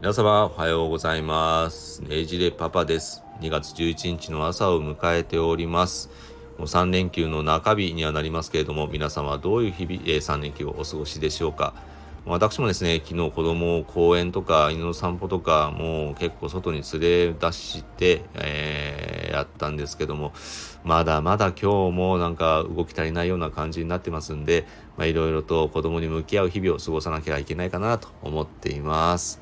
皆様おはようございます。ねじれパパです。2月11日の朝を迎えております。もう3連休の中日にはなりますけれども、皆様はどういう日々、え3連休をお過ごしでしょうか。私もですね、昨日子供を公園とか犬の散歩とか、もう結構外に連れ出して、えーやったんですけども、まだまだ今日もなんか動き足りないような感じになってますんで、いろいろと子供に向き合う日々を過ごさなきゃいけないかなと思っています。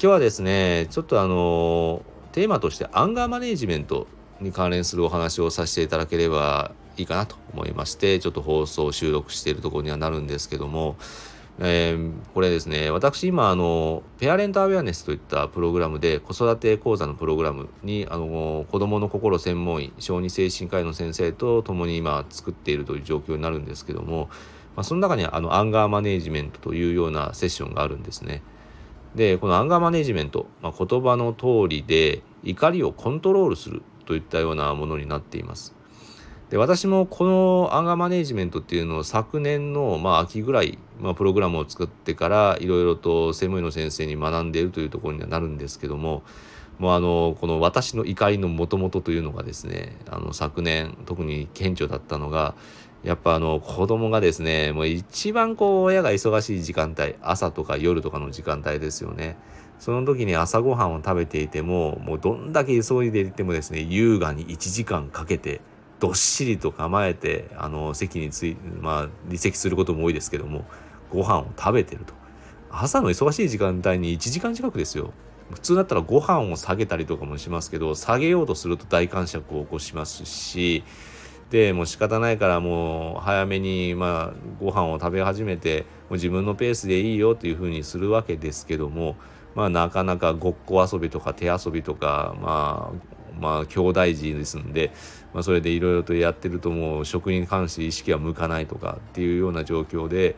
今日はですねちょっとあのテーマとしてアンガーマネジメントに関連するお話をさせていただければいいかなと思いましてちょっと放送収録しているところにはなるんですけども、えーこれですね私今あのペアレントアウェアネスといったプログラムで子育て講座のプログラムにあの子どもの心専門医小児精神科医の先生と共に今作っているという状況になるんですけども、まあ、その中にあのアンガーマネジメントというようなセッションがあるんですね。でこのアンガーマネジメント、まあ、言葉の通りで怒りをコントロールするといったようなものになっています。で私もこのアンガーマネジメントっていうのを昨年の、まあ、秋ぐらい、まあ、プログラムを作ってからいろいろと専門医の先生に学んでいるというところにはなるんですけどももうあのこの私の怒りのもともとというのがですねあの昨年特に顕著だったのがやっぱあの子供がですねもう一番こう親が忙しい時間帯朝とか夜とかの時間帯ですよね。その時に朝ごはんを食べていてももうどんだけ急いでいてもですね優雅に1時間かけてどっしりと構えてあの席についまあ離席することも多いですけどもご飯を食べてると。朝の忙しい時間帯に1時間近くですよ。普通だったらご飯を下げたりとかもしますけど下げようとすると大感触を起こしますしでもう仕方ないからもう早めにまあご飯を食べ始めてもう自分のペースでいいよっていうふうにするわけですけどもまあなかなかごっこ遊びとか手遊びとかまあまあ兄弟児ですんで、まあ、それでいろいろとやってるともう食に関して意識は向かないとかっていうような状況で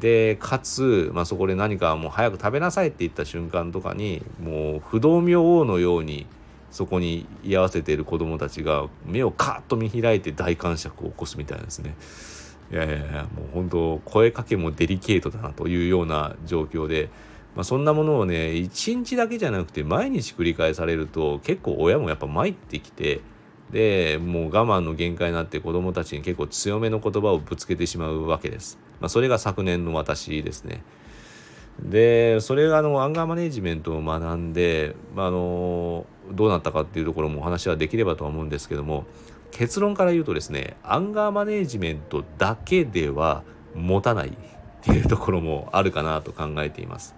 でかつ、まあ、そこで何かもう早く食べなさいって言った瞬間とかにもう不動明王のようにそこに居合わせている子どもたちが目をカーッと見開いて大感触を起こすみたいなんですね。いやいやいやもう本当声かけもデリケートだなというような状況で、まあ、そんなものをね一日だけじゃなくて毎日繰り返されると結構親もやっぱ参ってきてでもう我慢の限界になって子どもたちに結構強めの言葉をぶつけてしまうわけです。まあ、それが昨年の私ですね。でそれがあのアンガーマネジメントを学んで、まあ、あのどうなったかっていうところもお話はできればとは思うんですけども結論から言うとですねアンガーマネジメントだけでは持たないっていうところもあるかなと考えています。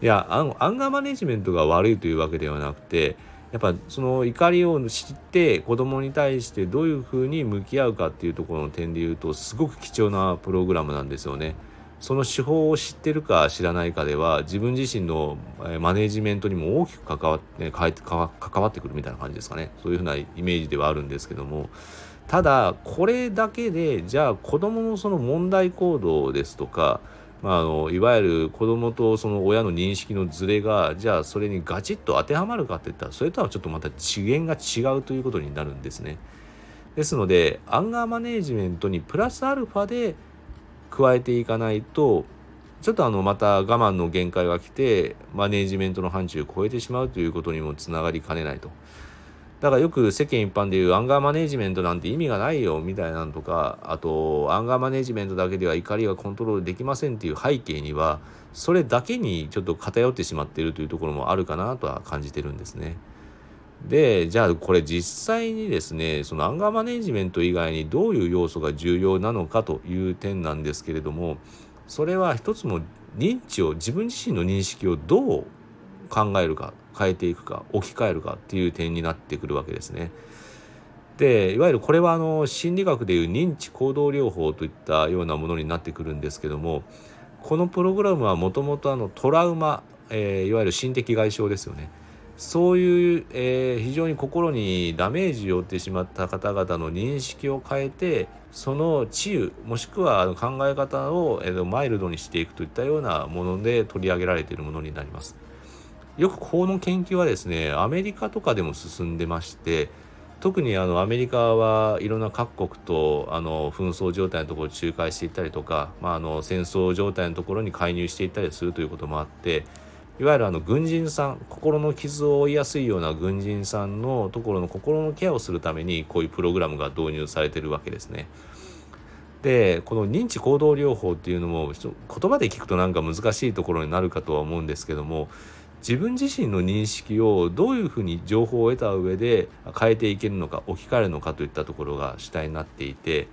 いやあのアンガーマネジメントが悪いというわけではなくてやっぱその怒りを知って子供に対してどういうふうに向き合うかっていうところの点で言うとすごく貴重なプログラムなんですよね。その手法を知ってるか知らないかでは自分自身のマネジメントにも大きく関わって関わってくるみたいな感じですかねそういうふうなイメージではあるんですけどもただこれだけでじゃあ子どものその問題行動ですとか、まあ、あのいわゆる子どもとその親の認識のズレがじゃあそれにガチッと当てはまるかっていったらそれとはちょっとまた次元が違うということになるんですね。ですのでアンガーマネジメントにプラスアルファで加えていかないとちょっとあのまた我慢の限界が来てマネジメントの範疇を超えてしまうということにもつながりかねないと。だからよく世間一般でいうアンガーマネジメントなんて意味がないよみたいなのとかあとアンガーマネジメントだけでは怒りがコントロールできませんっていう背景にはそれだけにちょっと偏ってしまっているというところもあるかなとは感じてるんですね。でじゃあこれ実際にですねそのアンガーマネジメント以外にどういう要素が重要なのかという点なんですけれどもそれは一つも認知を自分自身の認識をどう考えるか変えていくか置き換えるかっていう点になってくるわけですね。でいわゆるこれはあの心理学でいう認知行動療法といったようなものになってくるんですけどもこのプログラムはもともとトラウマ、えーいわゆる心的外傷ですよねそういう、えー非常に心にダメージを負ってしまった方々の認識を変えてその治癒もしくは考え方を、えーマイルドにしていくといったようなもので取り上げられているものになります。よくこの研究はですねアメリカとかでも進んでまして特にあのアメリカはいろんな各国とあの紛争状態のところを仲介していったりとか、まあ、あの戦争状態のところに介入していったりするということもあっていわゆるあの軍人さん心の傷を負いやすいような軍人さんのところの心のケアをするためにこういうプログラムが導入されてるわけですね。でこの認知行動療法っていうのも言葉で聞くとなんか難しいところになるかとは思うんですけども自分自身の認識をどういうふうに情報を得た上で変えていけるのか置き換えるのかといったところが主体になっていて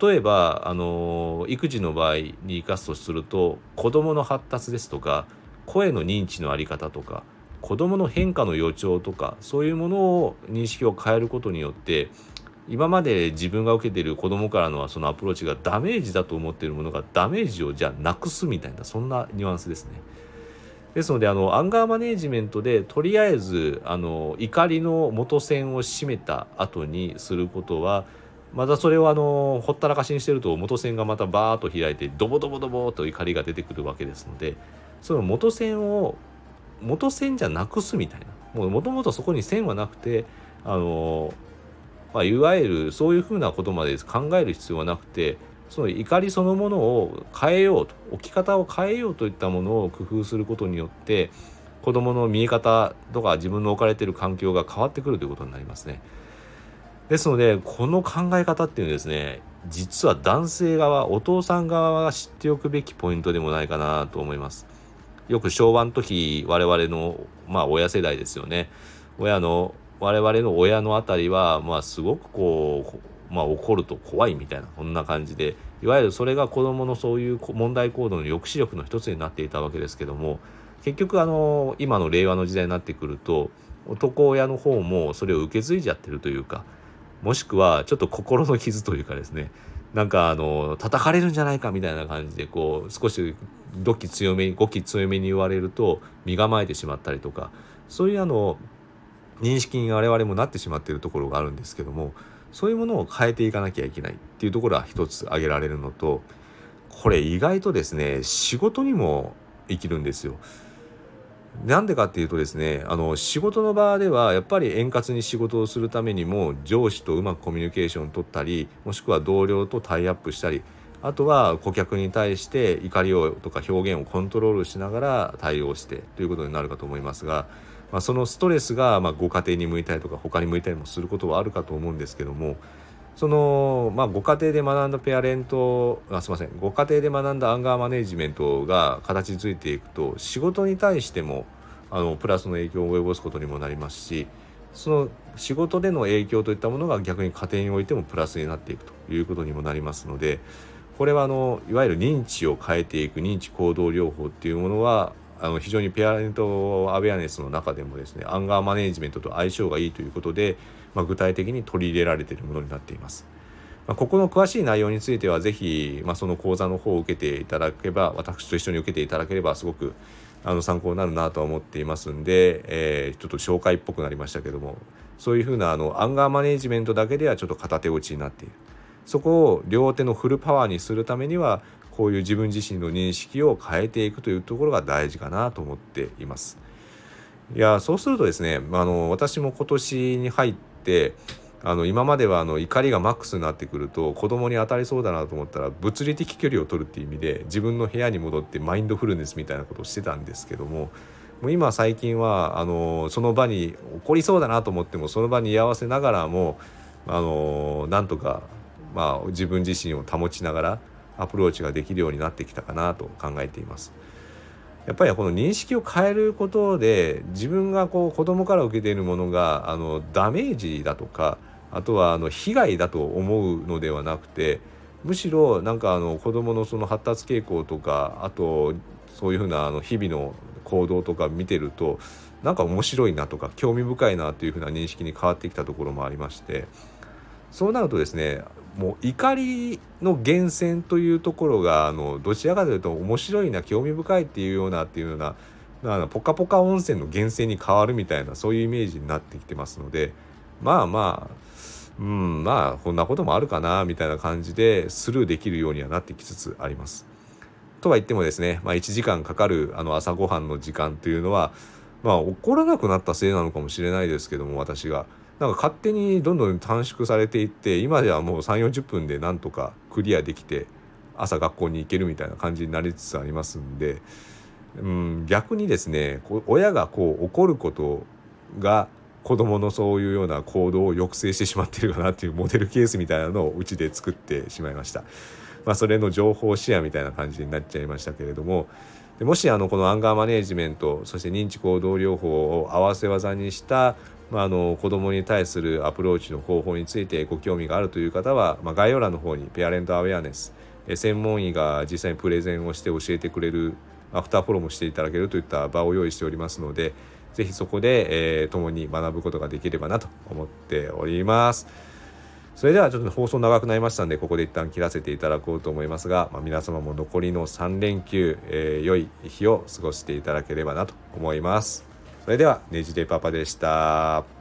例えばあの育児の場合に生かすとすると子どもの発達ですとか声の認知の在り方とか子どもの変化の予兆とかそういうものを認識を変えることによって今まで自分が受けている子どもからのそのアプローチがダメージだと思っているものがダメージをじゃあなくすみたいなそんなニュアンスですね。ですのであのアンガーマネージメントでとりあえずあの怒りの元栓を閉めた後にすることはまたそれをあのほったらかしにしてると元栓がまたバーッと開いてドボドボドボと怒りが出てくるわけですのでその元栓を元栓じゃなくすみたいなもともとそこに線はなくてあのまあ、いわゆるそういうふうなことまで考える必要はなくてその怒りそのものを変えようと置き方を変えようといったものを工夫することによって子どもの見え方とか自分の置かれている環境が変わってくるということになりますね。ですのでこの考え方っていうのはですね実は男性側お父さん側が知っておくべきポイントでもないかなと思います。よく昭和の時我々のまあ親世代ですよね。親の我々の親のあたりは、まあ、すごくこう、まあ、怒ると怖いみたいなこんな感じで。いわゆるそれが子どものそういう問題行動の抑止力の一つになっていたわけですけども結局あの今の令和の時代になってくると男親の方もそれを受け継いじゃってるというかもしくはちょっと心の傷というかですね。なんかあの叩かれるんじゃないかみたいな感じでこう少しどき強め語気強めに言われると身構えてしまったりとかそういうあの認識に我々もなってしまっているところがあるんですけどもそういうものを変えていかなきゃいけないっていうところは一つ挙げられるのとこれ意外とですね仕事にも生きるんですよ。なんでかっていうとですねあの仕事の場ではやっぱり円滑に仕事をするためにも上司とうまくコミュニケーションを取ったりもしくは同僚とタイアップしたりあとは顧客に対して怒りをとか表現をコントロールしながら対応してということになるかと思いますがまあ、そのストレスがまご家庭に向いたりとか他に向いたりもすることはあるかと思うんですけどもその、まあ、ご家庭で学んだペアレントあすいませんご家庭で学んだアンガーマネジメントが形づいていくと仕事に対してもあのプラスの影響を及ぼすことにもなりますしその仕事での影響といったものが逆に家庭においてもプラスになっていくということにもなりますのでこれはあのいわゆる認知を変えていく認知行動療法っていうものはあの非常にペアレントアウェアネスの中でもですねアンガーマネジメントと相性がいいということで、まあ、具体的に取り入れられているものになっています。まあ、ここの詳しい内容については是非、まあ、その講座の方を受けていただければ私と一緒に受けていただければすごくあの参考になるなとは思っていますんで、えー、ちょっと紹介っぽくなりましたけどもそういうふうなあのアンガーマネジメントだけではちょっと片手落ちになっているそこを両手のフルパワーにするためにはこういう自分自身の認識を変えていくというところが大事かなと思っています。いやそうするとですねあの私も今年に入ってあの今まではあの怒りがマックスになってくると子供に当たりそうだなと思ったら物理的距離を取るっていう意味で自分の部屋に戻ってマインドフルネスみたいなことをしてたんですけどももう今最近はあのその場に起こりそうだなと思ってもその場に居合わせながらもあのなんとか、まあ、自分自身を保ちながらアプローチができるようになってきたかなと考えています。やっぱりこの認識を変えることで自分がこう子供から受けているものがあのダメージだとかあとはあの被害だと思うのではなくてむしろなんかあの子供のその発達傾向とかあとそういうふうなあの日々の行動とか見てるとなんか面白いなとか興味深いなというふうな認識に変わってきたところもありましてそうなるとですねもう怒りの源泉というところがあのどちらかというと面白いな興味深いっていうようなっていうようなあのポカポカ温泉の源泉に変わるみたいなそういうイメージになってきてますのでまあまあうんまあこんなこともあるかなみたいな感じでスルーできるようにはなってきつつあります。とは言ってもですね、まあ、1時間かかるあの朝ごはんの時間というのはまあ怒らなくなったせいなのかもしれないですけども私が。なんか勝手にどんどん短縮されていって今ではもう3 4 0分でなんとかクリアできて朝学校に行けるみたいな感じになりつつありますんでうん、逆にですね親がこう怒ることが子どものそういうような行動を抑制してしまってるかなっていうモデルケースみたいなのをうちで作ってしまいました。まあ、それの情報シェアみたいな感じになっちゃいましたけれどもでもしあのこのアンガーマネージメントそして認知行動療法を合わせ技にしたまあ、あの子どもに対するアプローチの方法についてご興味があるという方は、まあ、概要欄の方にペアレントアウェアネス専門医が実際にプレゼンをして教えてくれるアフターフォローもしていただけるといった場を用意しておりますのでぜひそこで、えー、共に学ぶことができればなと思っております。それではちょっと放送長くなりましたんでここで一旦切らせていただこうと思いますが、まあ、皆様も残りの3連休、えー、良い日を過ごしていただければなと思います。それではねじれパパでした。